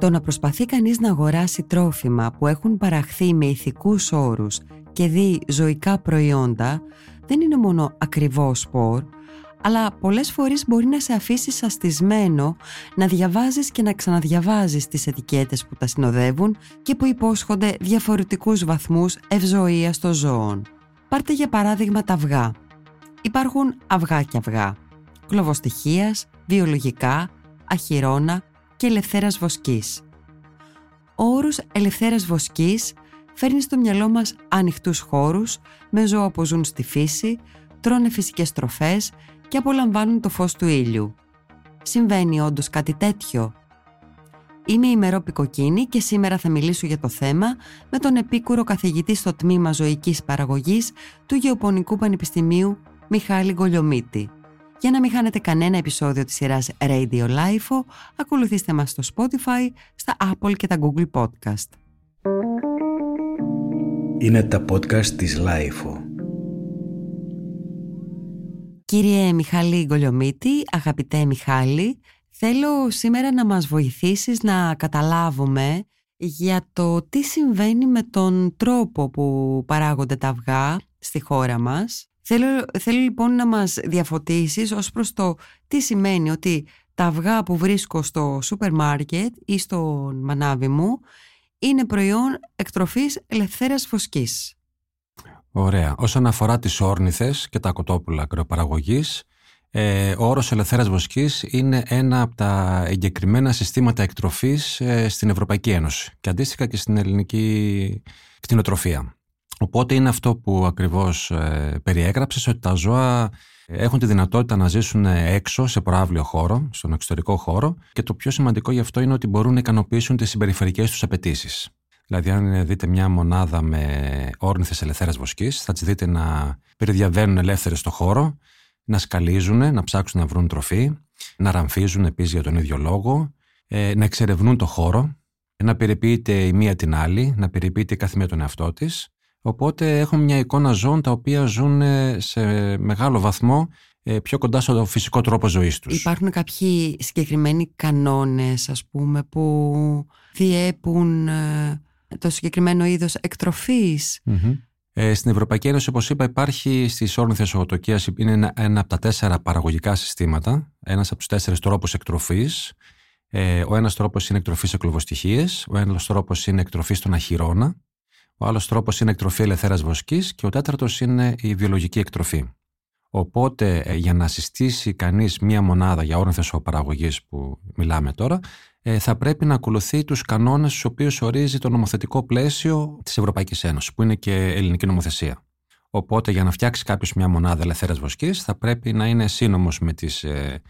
Το να προσπαθεί κανείς να αγοράσει τρόφιμα που έχουν παραχθεί με ηθικούς όρους και δει ζωικά προϊόντα δεν είναι μόνο ακριβό σπορ, αλλά πολλές φορές μπορεί να σε αφήσει σαστισμένο να διαβάζεις και να ξαναδιαβάζεις τις ετικέτες που τα συνοδεύουν και που υπόσχονται διαφορετικούς βαθμούς ευζοίας των ζώων. Πάρτε για παράδειγμα τα αυγά. Υπάρχουν αυγά και αυγά, κλωβοστοιχίας, βιολογικά, αχυρώνα και ελευθέρας βοσκής. Ο όρος ελευθέρας βοσκής φέρνει στο μυαλό μας ανοιχτούς χώρους με ζώα που ζουν στη φύση, τρώνε φυσικές τροφές και απολαμβάνουν το φως του ήλιου. Συμβαίνει όντως κάτι τέτοιο; Είμαι η Μερό Πικοκίνη και σήμερα θα μιλήσω για το θέμα με τον επίκουρο καθηγητή στο τμήμα ζωικής παραγωγής του Γεωπονικού Πανεπιστημίου Μιχάλη Γκολιομίτη. Για να μην χάνετε κανένα επεισόδιο της σειράς Radio Life, ακολουθήστε μας στο Spotify, στα Apple και τα Google Podcast. Είναι τα podcast της Life. Κύριε Μιχάλη Γκολιομίτη, αγαπητέ Μιχάλη, θέλω σήμερα να μας βοηθήσεις να καταλάβουμε για το τι συμβαίνει με τον τρόπο που παράγονται τα αυγά στη χώρα μας. Θέλω, θέλω λοιπόν να μας διαφωτίσεις ως προς το τι σημαίνει ότι τα αυγά που βρίσκω στο σούπερ μάρκετ ή στο μανάβι μου είναι προϊόν εκτροφής ελευθέρας φωσκής. Ωραία. Όσον αφορά τις όρνηθες και τα κοτόπουλα ακροπαραγωγής, ε, ο όρος ελευθέρας βοσκής είναι ένα από τα εγκεκριμένα συστήματα εκτροφής ε, στην Ευρωπαϊκή Ένωση και αντίστοιχα και στην ελληνική κτηνοτροφία. Οπότε είναι αυτό που ακριβώς ε, περιέγραψες, ότι τα ζώα έχουν τη δυνατότητα να ζήσουν έξω σε προάβλιο χώρο, στον εξωτερικό χώρο και το πιο σημαντικό γι' αυτό είναι ότι μπορούν να ικανοποιήσουν τις συμπεριφερικές τους απαιτήσεις. Δηλαδή, αν δείτε μια μονάδα με όρνηθες ελευθέρα βοσκής, θα τις δείτε να περιδιαβαίνουν ελεύθερες στο χώρο, να σκαλίζουν, να ψάξουν να βρουν τροφή, να ραμφίζουν επίσης για τον ίδιο λόγο, ε, να εξερευνούν το χώρο, να περιποιείται η μία την άλλη, να περιποιείται κάθε μία τον εαυτό της. Οπότε έχουμε μια εικόνα ζώων τα οποία ζουν σε μεγάλο βαθμό ε, πιο κοντά στο φυσικό τρόπο ζωής τους. Υπάρχουν κάποιοι συγκεκριμένοι κανόνες, ας πούμε, που διέπουν ε, το συγκεκριμένο είδος Ε, στην Ευρωπαϊκή Ένωση, όπως είπα, υπάρχει στις όρνηθες οτοκίας είναι ένα, ένα, από τα τέσσερα παραγωγικά συστήματα, ένας από τους τέσσερις τρόπους εκτροφής. Ε, ο ένας τρόπος είναι εκτροφής σε κλωβοστοιχίες, ο ένας τρόπος είναι εκτροφής στον αχυρώνα, ο άλλος τρόπος είναι εκτροφή ελευθέρας βοσκής και ο τέταρτος είναι η βιολογική εκτροφή. Οπότε ε, για να συστήσει κανείς μία μονάδα για όρνηθες παραγωγής που μιλάμε τώρα, ε, θα πρέπει να ακολουθεί τους κανόνες στους οποίους ορίζει το νομοθετικό πλαίσιο της Ευρωπαϊκής Ένωσης, που είναι και ελληνική νομοθεσία. Οπότε για να φτιάξει κάποιος μια μονάδα ελευθέρας βοσκής θα πρέπει να είναι σύνομος με, τις, ε,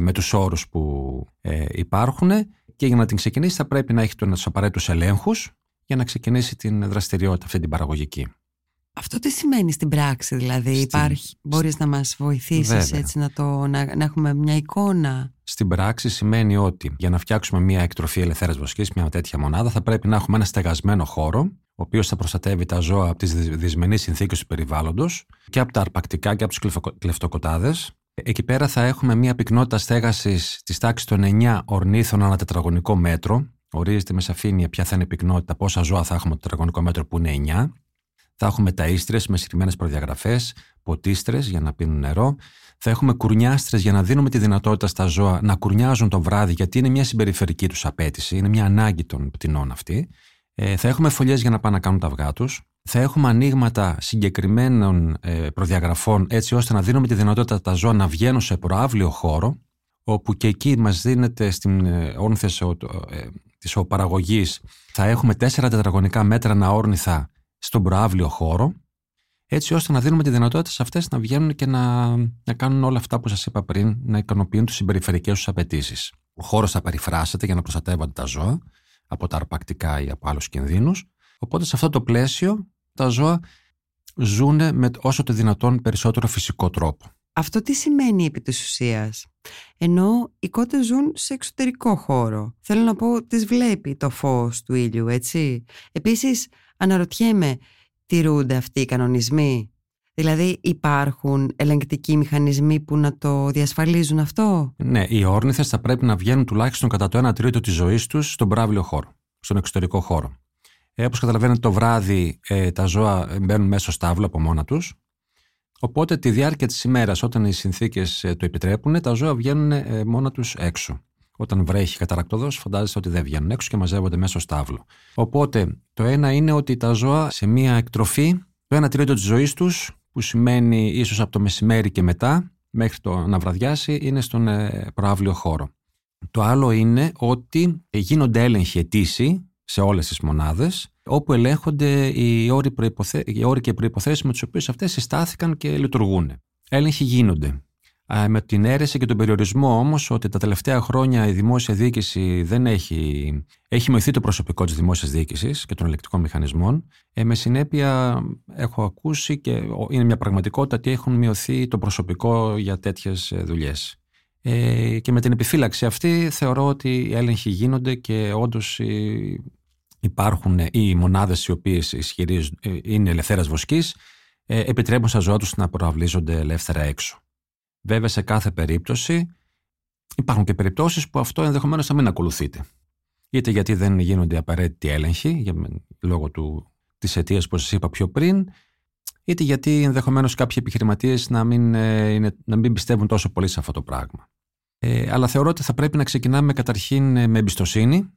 με τους όρους που υπάρχουν και για να την ξεκινήσει θα πρέπει να έχει τους απαραίτητους ελέγχους για να ξεκινήσει την δραστηριότητα αυτή την παραγωγική. Αυτό τι σημαίνει στην πράξη δηλαδή, στην... υπάρχει, μπορείς να μας βοηθήσεις έτσι να, το, να, να έχουμε μια εικόνα; Στην πράξη σημαίνει ότι για να φτιάξουμε μια εκτροφή ελευθέρας βοσκής, μια τέτοια μονάδα, θα πρέπει να έχουμε ένα στεγασμένο χώρο, ο οποίος θα προστατεύει τα ζώα από τις δυσμενείς συνθήκες του περιβάλλοντος και από τα αρπακτικά και από τους κλεφτοκοτάδες. Εκεί πέρα θα έχουμε μια πυκνότητα στέγασης της τάξης των 9 ορνήθων ανά τετραγωνικό μέτρο. Ορίζεται με σαφήνεια ποια θα είναι η πυκνότητα, πόσα ζώα θα έχουμε το τετραγωνικό μέτρο που είναι 9. Θα έχουμε ταΐστρε με συγκεκριμένες προδιαγραφές, ποτίστρες για να πίνουν νερό. Θα έχουμε κουρνιάστρες για να δίνουμε τη δυνατότητα στα ζώα να κουρνιάζουν το βράδυ, γιατί είναι μια συμπεριφερική τους απέτηση, είναι μια ανάγκη των πτηνών αυτή. Ε, θα έχουμε φωλιές για να πάνε να κάνουν τα αυγά τους. Θα έχουμε ανοίγματα συγκεκριμένων ε, προδιαγραφών, έτσι ώστε να δίνουμε τη δυνατότητα τα ζώα να βγαίνουν σε προάβλιο χώρο, όπου και εκεί μας δίνεται στην ε, όρνηθες ε, της παραγωγή, θα έχουμε τέσσερα τετραγωνικά μέτρα αναόρνηθα στον προάβλιο χώρο, έτσι ώστε να δίνουμε τη δυνατότητα σε αυτές να βγαίνουν και να, να κάνουν όλα αυτά που σας είπα πριν, να ικανοποιούν τις συμπεριφερικές τους απαιτήσεις. Ο χώρος θα περιφράσεται για να προστατεύονται τα ζώα από τα αρπακτικά ή από άλλους κινδύνους, οπότε σε αυτό το πλαίσιο τα ζώα ζουν με όσο το δυνατόν περισσότερο φυσικό τρόπο. Αυτό τι σημαίνει επί της ουσίας; Ενώ οι κότες ζουν σε εξωτερικό χώρο. Θέλω να πω, τις βλέπει το φως του ήλιου, έτσι. Επίσης, Αναρωτιέμαι, τηρούνται αυτοί οι κανονισμοί; Δηλαδή υπάρχουν ελεγκτικοί μηχανισμοί που να το διασφαλίζουν αυτό; Ναι, οι όρνηθες θα πρέπει να βγαίνουν τουλάχιστον κατά το 1 τρίτο της ζωής τους στον πράβλιο χώρο, στον εξωτερικό χώρο. Ε, όπως καταλαβαίνετε το βράδυ ε, τα ζώα μπαίνουν μέσα στο στάβλο από μόνα τους. Οπότε τη διάρκεια της ημέρας όταν οι συνθήκες ε, το επιτρέπουν τα ζώα βγαίνουν ε, μόνα τους έξω. Όταν βρέχει καταρακτοδός φαντάζεστε ότι δεν βγαίνουν έξω και μαζεύονται μέσα στο στάβλο. Οπότε το ένα είναι ότι τα ζώα σε μία εκτροφή το 1 τρίτο της ζωής τους που σημαίνει ίσως από το μεσημέρι και μετά μέχρι το να βραδιάσει είναι στον ε, προάβλιο χώρο. Το άλλο είναι ότι γίνονται έλεγχοι αιτήσιοι σε όλες τις μονάδες όπου ελέγχονται οι όροι, προϋποθέ... οι όροι και προϋποθέσεις με τις οποίες αυτές συστάθηκαν και λειτουργούν. Έλεγχοι γίνονται. Με την αίρεση και τον περιορισμό όμως ότι τα τελευταία χρόνια η δημόσια διοίκηση δεν έχει, έχει μειωθεί το προσωπικό της δημόσιας διοίκησης και των ελεκτικών μηχανισμών. Ε, με συνέπεια, έχω ακούσει και είναι μια πραγματικότητα ότι έχουν μειωθεί το προσωπικό για τέτοιες δουλειές. Ε, και με την επιφύλαξη αυτή θεωρώ ότι οι έλεγχοι γίνονται και όντως υπάρχουν οι μονάδες οι οποίες ε, είναι ελευθέρας βοσκής, ε, επιτρέπουν στα ζώα τους να προαυλίζονται ελεύθερα έξω. Βέβαια, σε κάθε περίπτωση υπάρχουν και περιπτώσεις που αυτό ενδεχομένως να μην ακολουθείτε. Είτε γιατί δεν γίνονται απαραίτητοι έλεγχοι, για, λόγω του, της αιτίας που σας είπα πιο πριν, είτε γιατί ενδεχομένως κάποιοι επιχειρηματίες να μην, ε, να μην πιστεύουν τόσο πολύ σε αυτό το πράγμα. Ε, αλλά θεωρώ ότι θα πρέπει να ξεκινάμε καταρχήν ε, με εμπιστοσύνη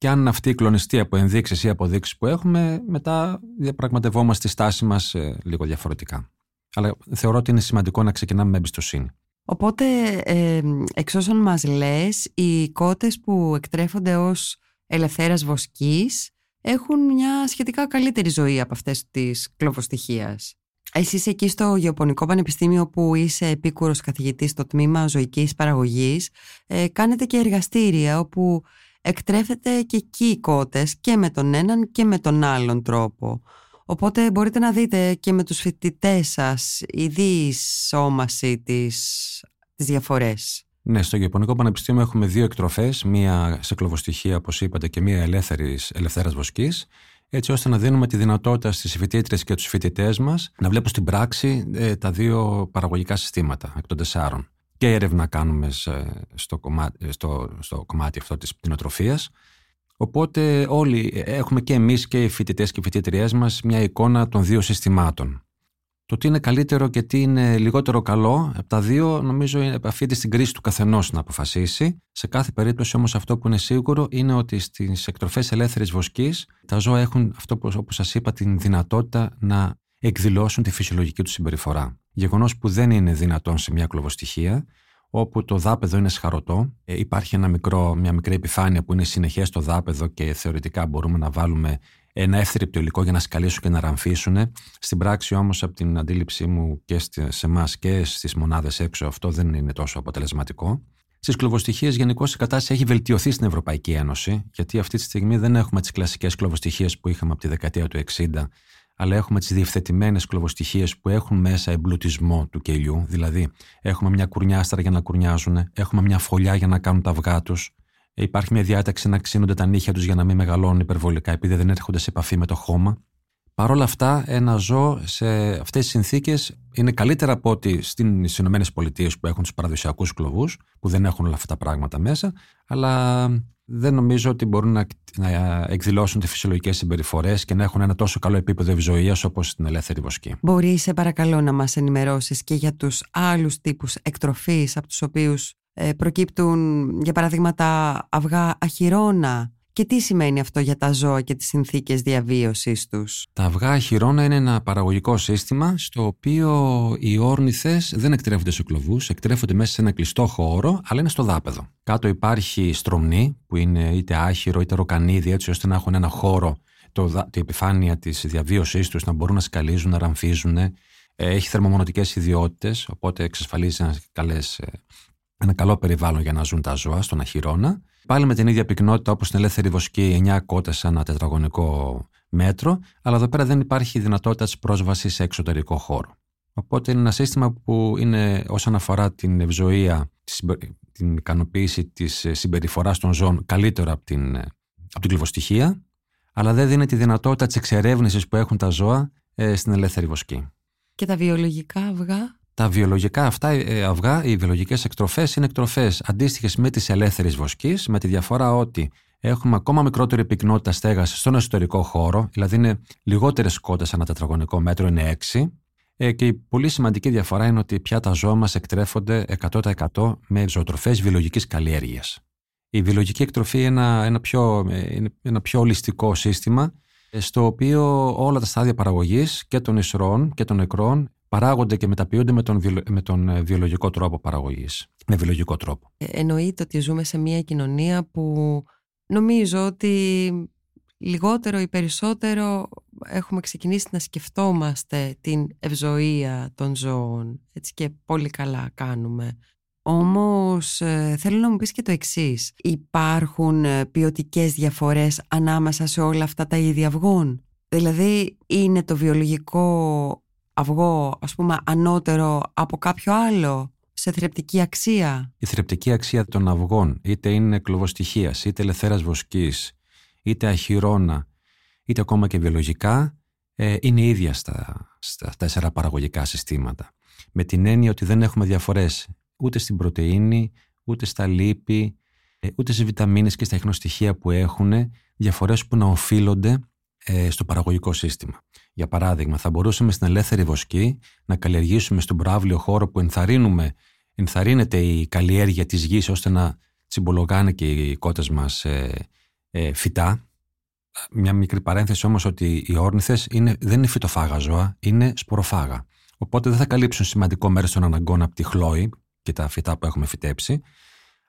και αν αυτή η κλονιστεί από ενδείξεις ή αποδείξεις που έχουμε, μετά διαπραγματευόμαστε τη στάση μας ε, λίγο διαφορετικά αλλά θεωρώ ότι είναι σημαντικό να ξεκινάμε με εμπιστοσύνη. Οπότε, ε, εξ όσων μας λες, οι κότες που εκτρέφονται ως ελευθέρας βοσκής έχουν μια σχετικά καλύτερη ζωή από αυτές της κλωβοστοιχίας. Εσύ εκεί στο Γεωπονικό Πανεπιστήμιο που είσαι επίκουρος καθηγητής στο τμήμα ζωικής παραγωγής ε, κάνετε και εργαστήρια όπου εκτρέφεται και εκεί οι κότες και με τον έναν και με τον άλλον τρόπο. Οπότε μπορείτε να δείτε και με τους φοιτητές σας η διεισόμαση της, τις διαφορές. Ναι, στο Γεπωνικό Πανεπιστήμιο έχουμε δύο εκτροφές, μία σε κλωβοστοιχεία όπως είπατε και μία ελεύθερης, ελευθέρας βοσκής έτσι ώστε να δίνουμε τη δυνατότητα στις φοιτήτρες και τους φοιτητές μας να βλέπουν στην πράξη ε, τα δύο παραγωγικά συστήματα εκ των τεσσάρων. Και έρευνα κάνουμε στο, κομμάτι, στο, στο κομμάτι αυτό της πτυνοτροφίας Οπότε όλοι έχουμε και εμείς και οι φοιτητές και οι φοιτητριές μας μια εικόνα των δύο συστημάτων. Το τι είναι καλύτερο και τι είναι λιγότερο καλό από τα δύο νομίζω επαφείται στην κρίση του καθενός να αποφασίσει. Σε κάθε περίπτωση όμως αυτό που είναι σίγουρο είναι ότι στις εκτροφές ελεύθερης βοσκής τα ζώα έχουν αυτό που όπως σας είπα την δυνατότητα να εκδηλώσουν τη φυσιολογική τους συμπεριφορά. Γεγονός που δεν είναι δυνατόν σε μια κλωβοστοιχεία όπου το δάπεδο είναι σχαρωτό. Ε, υπάρχει ένα μικρό, μια μικρή επιφάνεια που είναι συνεχές στο δάπεδο και θεωρητικά μπορούμε να βάλουμε ένα εύθρυπτο υλικό για να σκαλίσουν και να ραμφίσουν. Στην πράξη όμως, από την αντίληψή μου και σε εμάς και στις μονάδες έξω, αυτό δεν είναι τόσο αποτελεσματικό. Στις κλωβοστοιχίε, γενικώ η κατάσταση έχει βελτιωθεί στην Ευρωπαϊκή Ένωση, γιατί αυτή τη στιγμή δεν έχουμε τις κλασικές κλωβοστοιχίε που είχαμε από τη δεκαετία του 60 αλλά έχουμε τις διευθετημένες κλωβοστοιχίες που έχουν μέσα εμπλουτισμό του κελιού, δηλαδή έχουμε μια κουρνιάστρα για να κουρνιάζουν, έχουμε μια φωλιά για να κάνουν τα αυγά τους. υπάρχει μια διάταξη να ξύνονται τα νύχια τους για να μην μεγαλώνουν υπερβολικά επειδή δεν έρχονται σε επαφή με το χώμα. Παρ' όλα αυτά, ένα ζώο σε αυτές τις συνθήκες είναι καλύτερα από ότι στις ΗΠΑ που έχουν τους παραδοσιακούς κλωβούς, που δεν έχουν όλα αυτά τα πράγματα μέσα, αλλά δεν νομίζω ότι μπορούν να, να εκδηλώσουν τις φυσιολογικές συμπεριφορές και να έχουν ένα τόσο καλό επίπεδο ευζοίας όπως στην ελεύθερη βοσκή. Μπορείς, σε παρακαλώ, να μας ενημερώσεις και για τους άλλους τύπους εκτροφής από τους οποίους ε, προκύπτουν, για παράδειγμα, τα αυγά αχυρώνα και τι σημαίνει αυτό για τα ζώα και τις συνθήκες διαβίωσης τους; Τα αυγά χειρώνα είναι ένα παραγωγικό σύστημα στο οποίο οι όρνηθες δεν εκτρέφονται σε κλωβούς, εκτρέφονται μέσα σε ένα κλειστό χώρο, αλλά είναι στο δάπεδο. Κάτω υπάρχει στρομνή που είναι είτε άχυρο είτε ροκανίδι έτσι ώστε να έχουν ένα χώρο το, την επιφάνεια της διαβίωσής τους να μπορούν να σκαλίζουν, να ραμφίζουν. Ε, έχει θερμομονωτικές ιδιότητες, οπότε εξασφαλίζει ένα, ε, ένα καλό περιβάλλον για να ζουν τα ζώα στον αχυρώνα Πάλι με την ίδια πυκνότητα όπως στην ελεύθερη βοσκή, 9 κότες σε ένα τετραγωνικό μέτρο, αλλά εδώ πέρα δεν υπάρχει δυνατότητα της πρόσβασης σε εξωτερικό χώρο. Οπότε είναι ένα σύστημα που είναι όσον αφορά την ευζοία, την ικανοποίηση της συμπεριφοράς των ζώων καλύτερο από την, από την κλειβοστοιχεία, αλλά δεν δίνει τη δυνατότητα της εξερεύνησης που έχουν τα ζώα ε, στην ελεύθερη βοσκή. Και τα βιολογικά αυγά; Τα βιολογικά αυτά ε, αυγά, οι βιολογικές εκτροφές είναι εκτροφές αντίστοιχες με τις ελεύθερη βοσκής, με τη διαφορά ότι έχουμε ακόμα μικρότερη πυκνότητα στέγασης στον εσωτερικό χώρο, δηλαδή είναι λιγότερες κότες ανά τετραγωνικό μέτρο, είναι 6. Ε, και η πολύ σημαντική διαφορά είναι ότι πια τα ζώα μας εκτρέφονται 100% με ζωοτροφές βιολογικής καλλιέργειας. Η βιολογική εκτροφή είναι ένα, ένα, πιο, ε, είναι ένα πιο ολιστικό σύστημα στο οποίο όλα τα στάδια παραγωγής και των ισρών και των νεκρών παράγονται και μεταποιούνται με τον, με τον ε, βιολογικό τρόπο παραγωγής, με βιολογικό τρόπο. Ε, εννοείται ότι ζούμε σε μια κοινωνία που νομίζω ότι λιγότερο ή περισσότερο έχουμε ξεκινήσει να σκεφτόμαστε την ευζοία των ζώων έτσι και πολύ καλά κάνουμε. Όμως ε, θέλω να μου πεις και το εξής. Υπάρχουν ε, ποιοτικές διαφορές ανάμεσα σε όλα αυτά τα είδη αυγών; Δηλαδή είναι το βιολογικό αυγό ας πούμε ανώτερο από κάποιο άλλο σε θρεπτική αξία; Η θρεπτική αξία των αυγών είτε είναι κλωβοστοιχίας, είτε ελευθέρας βοσκής, είτε αχυρώνα, είτε ακόμα και βιολογικά ε, είναι ίδια στα, στα τέσσερα παραγωγικά συστήματα. Με την έννοια ότι δεν έχουμε διαφορές ούτε στην πρωτεΐνη, ούτε στα λίπη, ε, ούτε σε βιταμίνες και στα ίχνοστοιχεία που έχουν διαφορές που να οφείλονται ε, στο παραγωγικό σύστημα. Για παράδειγμα, θα μπορούσαμε στην ελεύθερη βοσκή να καλλιεργήσουμε στον προάβλιο χώρο που ενθαρρύνουμε, ενθαρρύνεται η καλλιέργεια της γης ώστε να τσιμπολογάνε και οι κότες μας ε, ε, φυτά. Μια μικρή παρένθεση όμως ότι οι όρνηθες είναι, δεν είναι φυτοφάγα ζώα, είναι σποροφάγα. Οπότε δεν θα καλύψουν σημαντικό μέρος των αναγκών από τη χλώη και τα φυτά που έχουμε φυτέψει,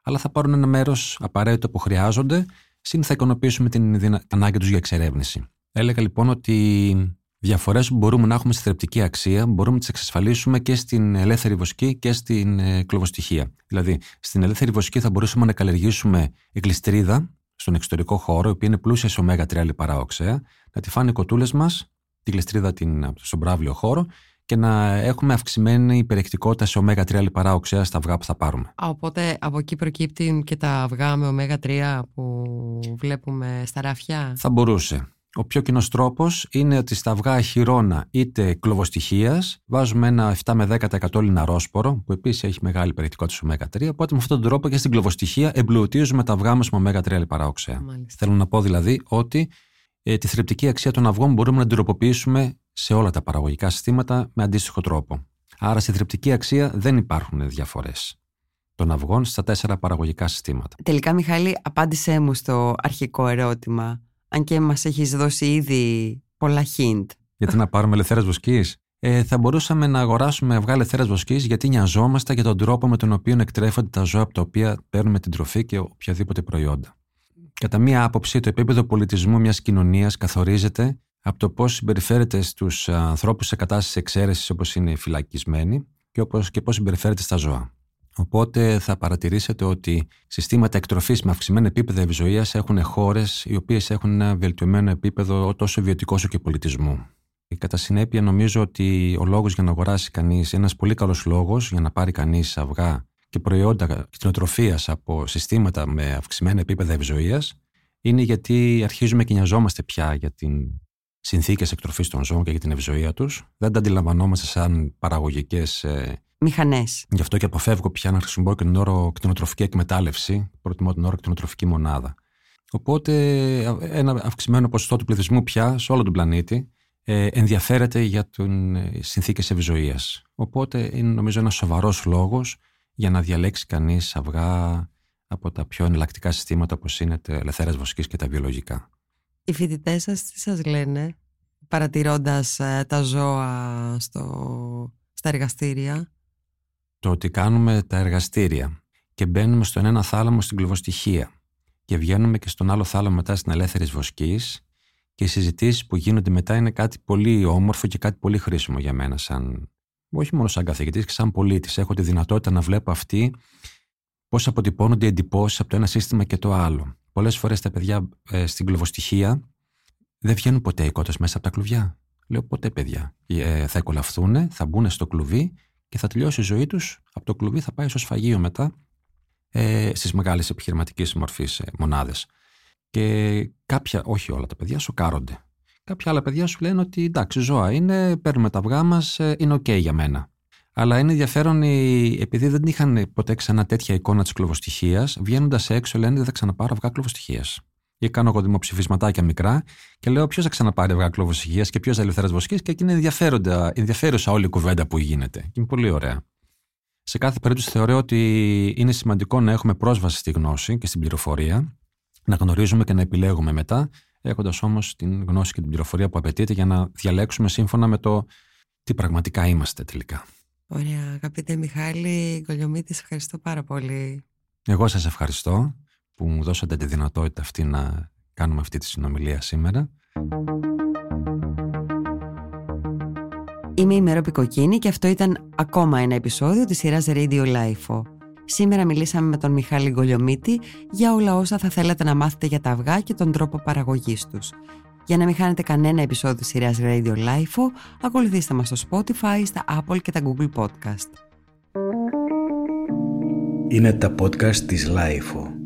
αλλά θα πάρουν ένα μέρος απαραίτητο που χρειάζονται, συν θα ικανοποιήσουμε την ανάγκη τους για εξερεύνηση. Έλεγα λοιπόν ότι διαφορές που μπορούμε να έχουμε στη θρεπτική αξία μπορούμε να τις εξασφαλίσουμε και στην ελεύθερη βοσκή και στην ε, κλωβοστοιχεία. Δηλαδή, στην ελεύθερη βοσκή θα μπορούσαμε να καλλιεργήσουμε γλιστρίδα στον εξωτερικό χώρο, η οποία είναι πλούσιας σε ω3 λιπαρά οξέα, να τη φάνε οι κοτούλες μας, τη γλιστρίδα την, στον μπράβλιο χώρο και να έχουμε αυξημένη υπερεκτικότητα σε ω3 λιπαρά οξέα στα αυγά που θα πάρουμε. Α, οπότε από εκεί προκύπτει και τα αυγά με ω3 που βλέπουμε στα ράφια; Θα μπορούσε. Ο πιο κοινός τρόπος είναι ότι στα αυγά αχυρώνα είτε κλωβοστοιχία βάζουμε ένα 7 με 10% λιναρόσπορο, που επίσης έχει μεγάλη υπερεκτικότητα σε ω3. Οπότε με αυτόν τον τρόπο και στην κλωβοστοιχεία εμπλουτίζουμε τα αυγά μας με ω3 λιπαρά οξέα. Θέλω να πω δηλαδή ότι ε, τη θρεπτική αξία των αυγών μπορούμε να την τροποποιήσουμε σε όλα τα παραγωγικά συστήματα με αντίστοιχο τρόπο. Άρα στη θρεπτική αξία δεν υπάρχουν διαφορές των αυγών στα τέσσερα παραγωγικά συστήματα. Τελικά, Μιχάλη, απάντησέ μου στο αρχικό ερώτημα, αν και μας έχεις δώσει ήδη πολλά hint. Γιατί να πάρουμε ελευθέρες βοσκής; Ε, θα μπορούσαμε να αγοράσουμε αυγά ελευθέρες βοσκής γιατί νοιαζόμαστε για τον τρόπο με τον οποίο εκτρέφονται τα ζώα από τα οποία παίρνουμε την τροφή και οποιαδήποτε προϊόντα. Κατά μία άποψη, το επίπεδο πολιτισμού μιας κοινωνίας καθορίζεται από το πώς συμπεριφέρεται στους ανθρώπους σε κατάσταση εξαίρεσης όπως είναι οι φυλακισμένοι και, όπως, και πώς συμπεριφέρεται στα ζώα. Οπότε θα παρατηρήσετε ότι συστήματα εκτροφής με αυξημένα επίπεδα ευζοίας έχουν χώρες οι οποίες έχουν ένα βελτιωμένο επίπεδο τόσο βιωτικό όσο και πολιτισμού. Και κατά συνέπεια, νομίζω ότι ο λόγος για να αγοράσει κανείς, ένας πολύ καλός λόγος για να πάρει κανείς αυγά και προϊόντα κτηνοτροφίας από συστήματα με αυξημένα επίπεδα ευζοίας είναι γιατί αρχίζουμε και νοιαζόμαστε πια για την συνθήκες εκτροφής των ζώων και για την ευζοία τους. Δεν τα αντιλαμβανόμαστε σαν παραγωγικές ε, μηχανές. Γι' αυτό και αποφεύγω πια να χρησιμοποιώ και τον όρο κτηνοτροφική εκμετάλλευση. Προτιμώ τον όρο κτηνοτροφική μονάδα. Οπότε ένα αυξημένο ποσοστό του πληθυσμού πια σε όλο τον πλανήτη ε, ενδιαφέρεται για την ε, συνθήκες ευζοίας. Οπότε είναι νομίζω ένας σοβαρός λόγος για να διαλέξει κανείς αυγά από τα πιο εναλλακτικά συστήματα όπως είναι τα ελευθέρας βοσκής και τα βιολογικά. Οι φοιτητές σας τι σας λένε παρατηρώντας ε, τα ζώα στο, στα εργαστήρια; Το ότι κάνουμε τα εργαστήρια και μπαίνουμε στον ένα θάλαμο στην κλωβοστοιχεία και βγαίνουμε και στον άλλο θάλαμο μετά στην ελεύθερη βοσκής και οι συζητήσεις που γίνονται μετά είναι κάτι πολύ όμορφο και κάτι πολύ χρήσιμο για μένα σαν όχι μόνο σαν καθηγητής και σαν πολίτης. Έχω τη δυνατότητα να βλέπω αυτοί πώς αποτυπώνονται οι εντυπώσεις από το ένα σύστημα και το άλλο. Πολλές φορές τα παιδιά ε, στην κλωβοστοιχεία δεν βγαίνουν ποτέ οι κότες μέσα από τα κλουβιά. Λέω ποτέ παιδιά. Ε, θα εκολαφθούν, θα μπουν στο κλουβί και θα τελειώσει η ζωή τους. Από το κλουβί θα πάει στο σφαγείο μετά ε, στις μεγάλες επιχειρηματικές μορφής ε, μονάδες. Και κάποια, όχι όλα τα παιδιά, σοκάρονται. Κάποια άλλα παιδιά σου λένε ότι εντάξει, ζώα είναι, παίρνουμε τα αυγά μας, ε, είναι OK για μένα. Αλλά είναι ενδιαφέρον, επειδή δεν είχαν ποτέ ξανά τέτοια εικόνα της κλωβοστοιχίας, βγαίνοντας έξω λένε δεν θα ξαναπάρω αυγά κλωβοστοιχίας. Ή κάνω εγώ δημοψηφισματάκια μικρά και λέω ποιος θα ξαναπάρει αυγά κλωβοστοιχία και ποιος θα ελευθερά βοσκής; Και εκεί είναι ενδιαφέρουσα όλη η κουβέντα που γίνεται. Και είναι πολύ ωραία. Σε κάθε περίπτωση θεωρώ ότι είναι σημαντικό να έχουμε πρόσβαση στη γνώση και στην πληροφορία, να γνωρίζουμε και να επιλέγουμε μετά, έχοντας όμως την γνώση και την πληροφορία που απαιτείται για να διαλέξουμε σύμφωνα με το τι πραγματικά είμαστε τελικά. Ωραία. Αγαπητέ Μιχάλη Κολιομίτη, ευχαριστώ πάρα πολύ. Εγώ σας ευχαριστώ που μου δώσατε τη δυνατότητα αυτή να κάνουμε αυτή τη συνομιλία σήμερα. Είμαι η Μερό Πικοκίνη και αυτό ήταν ακόμα ένα επεισόδιο της σειράς Radio Life. Σήμερα μιλήσαμε με τον Μιχάλη Γκολιομίτη για όλα όσα θα θέλατε να μάθετε για τα αυγά και τον τρόπο παραγωγής τους. Για να μην χάνετε κανένα επεισόδιο της σειράς Radio Life, ακολουθήστε μας στο Spotify, στα Apple και τα Google Podcast. Είναι τα podcast της Life.